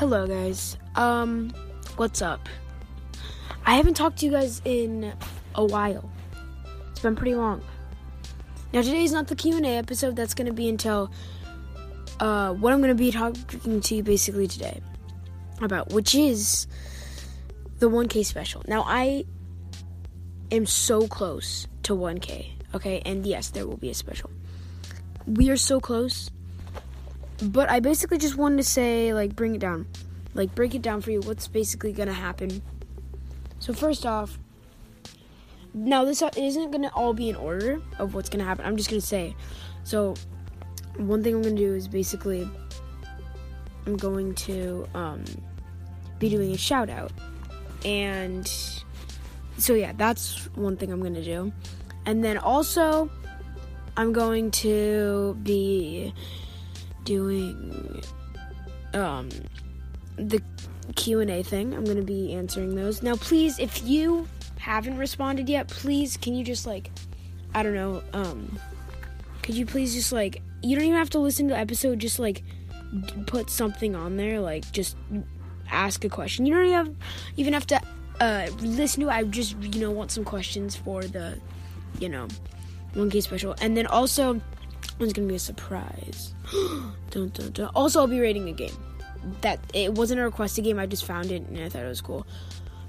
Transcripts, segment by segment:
Hello, guys. Um, what's up? I haven't talked to you guys in a while. It's been pretty long. Now, today's not the Q&A episode. That's going to be until uh, what I'm going to be talking to you basically today about, which is the 1K special. Now, I am so close to 1K, okay? And yes, there will be a special. We are so close. But I basically just wanted to say, like, bring it down. Like, break it down for you. What's basically going to happen. So, first off, now this isn't going to all be in order of what's going to happen. I'm just going to say. So, one thing I'm going to do is basically, I'm going to um, be doing a shout out. And so, yeah, that's one thing I'm going to do. And then also, I'm going to be doing um, the Q&A thing. I'm going to be answering those. Now, please, if you haven't responded yet, please can you just like I don't know, um could you please just like you don't even have to listen to the episode, just like put something on there, like just ask a question. You don't even have, even have to uh, listen to it. I just you know want some questions for the you know 1K special, and then also it's gonna be a surprise. dun, dun, dun. Also, I'll be rating a game. That it wasn't a requested game. I just found it and I thought it was cool.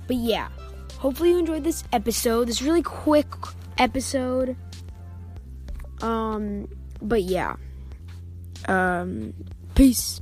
But yeah, hopefully you enjoyed this episode. This really quick episode. Um, but yeah. Um, peace.